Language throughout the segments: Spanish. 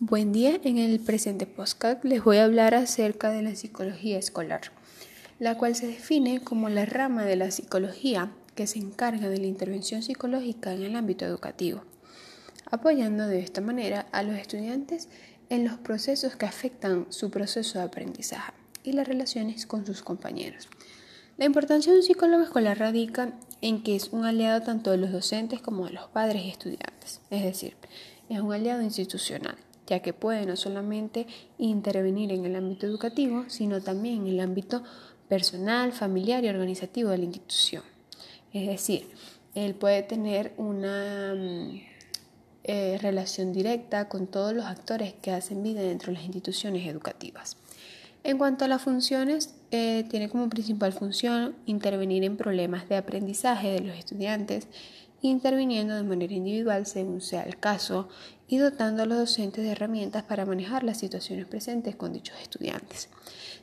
Buen día, en el presente podcast les voy a hablar acerca de la psicología escolar, la cual se define como la rama de la psicología que se encarga de la intervención psicológica en el ámbito educativo, apoyando de esta manera a los estudiantes en los procesos que afectan su proceso de aprendizaje y las relaciones con sus compañeros. La importancia de un psicólogo escolar radica en que es un aliado tanto de los docentes como de los padres y estudiantes, es decir, es un aliado institucional ya que puede no solamente intervenir en el ámbito educativo, sino también en el ámbito personal, familiar y organizativo de la institución. Es decir, él puede tener una mm, eh, relación directa con todos los actores que hacen vida dentro de las instituciones educativas. En cuanto a las funciones, eh, tiene como principal función intervenir en problemas de aprendizaje de los estudiantes, interviniendo de manera individual según sea el caso y dotando a los docentes de herramientas para manejar las situaciones presentes con dichos estudiantes.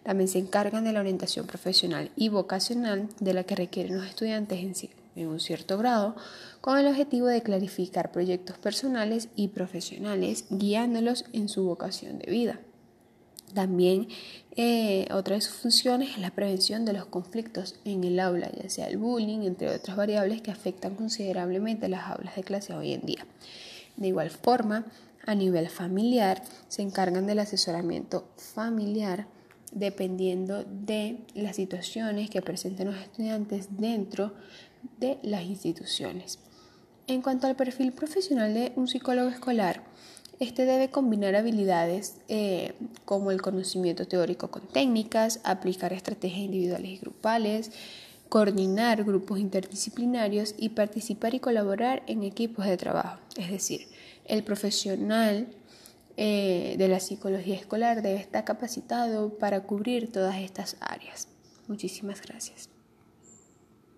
También se encargan de la orientación profesional y vocacional de la que requieren los estudiantes en, en un cierto grado, con el objetivo de clarificar proyectos personales y profesionales, guiándolos en su vocación de vida. También eh, otra de sus funciones es la prevención de los conflictos en el aula, ya sea el bullying, entre otras variables que afectan considerablemente las aulas de clase hoy en día. De igual forma, a nivel familiar, se encargan del asesoramiento familiar dependiendo de las situaciones que presenten los estudiantes dentro de las instituciones. En cuanto al perfil profesional de un psicólogo escolar, este debe combinar habilidades eh, como el conocimiento teórico con técnicas, aplicar estrategias individuales y grupales, coordinar grupos interdisciplinarios y participar y colaborar en equipos de trabajo. Es decir, el profesional eh, de la psicología escolar debe estar capacitado para cubrir todas estas áreas. Muchísimas gracias.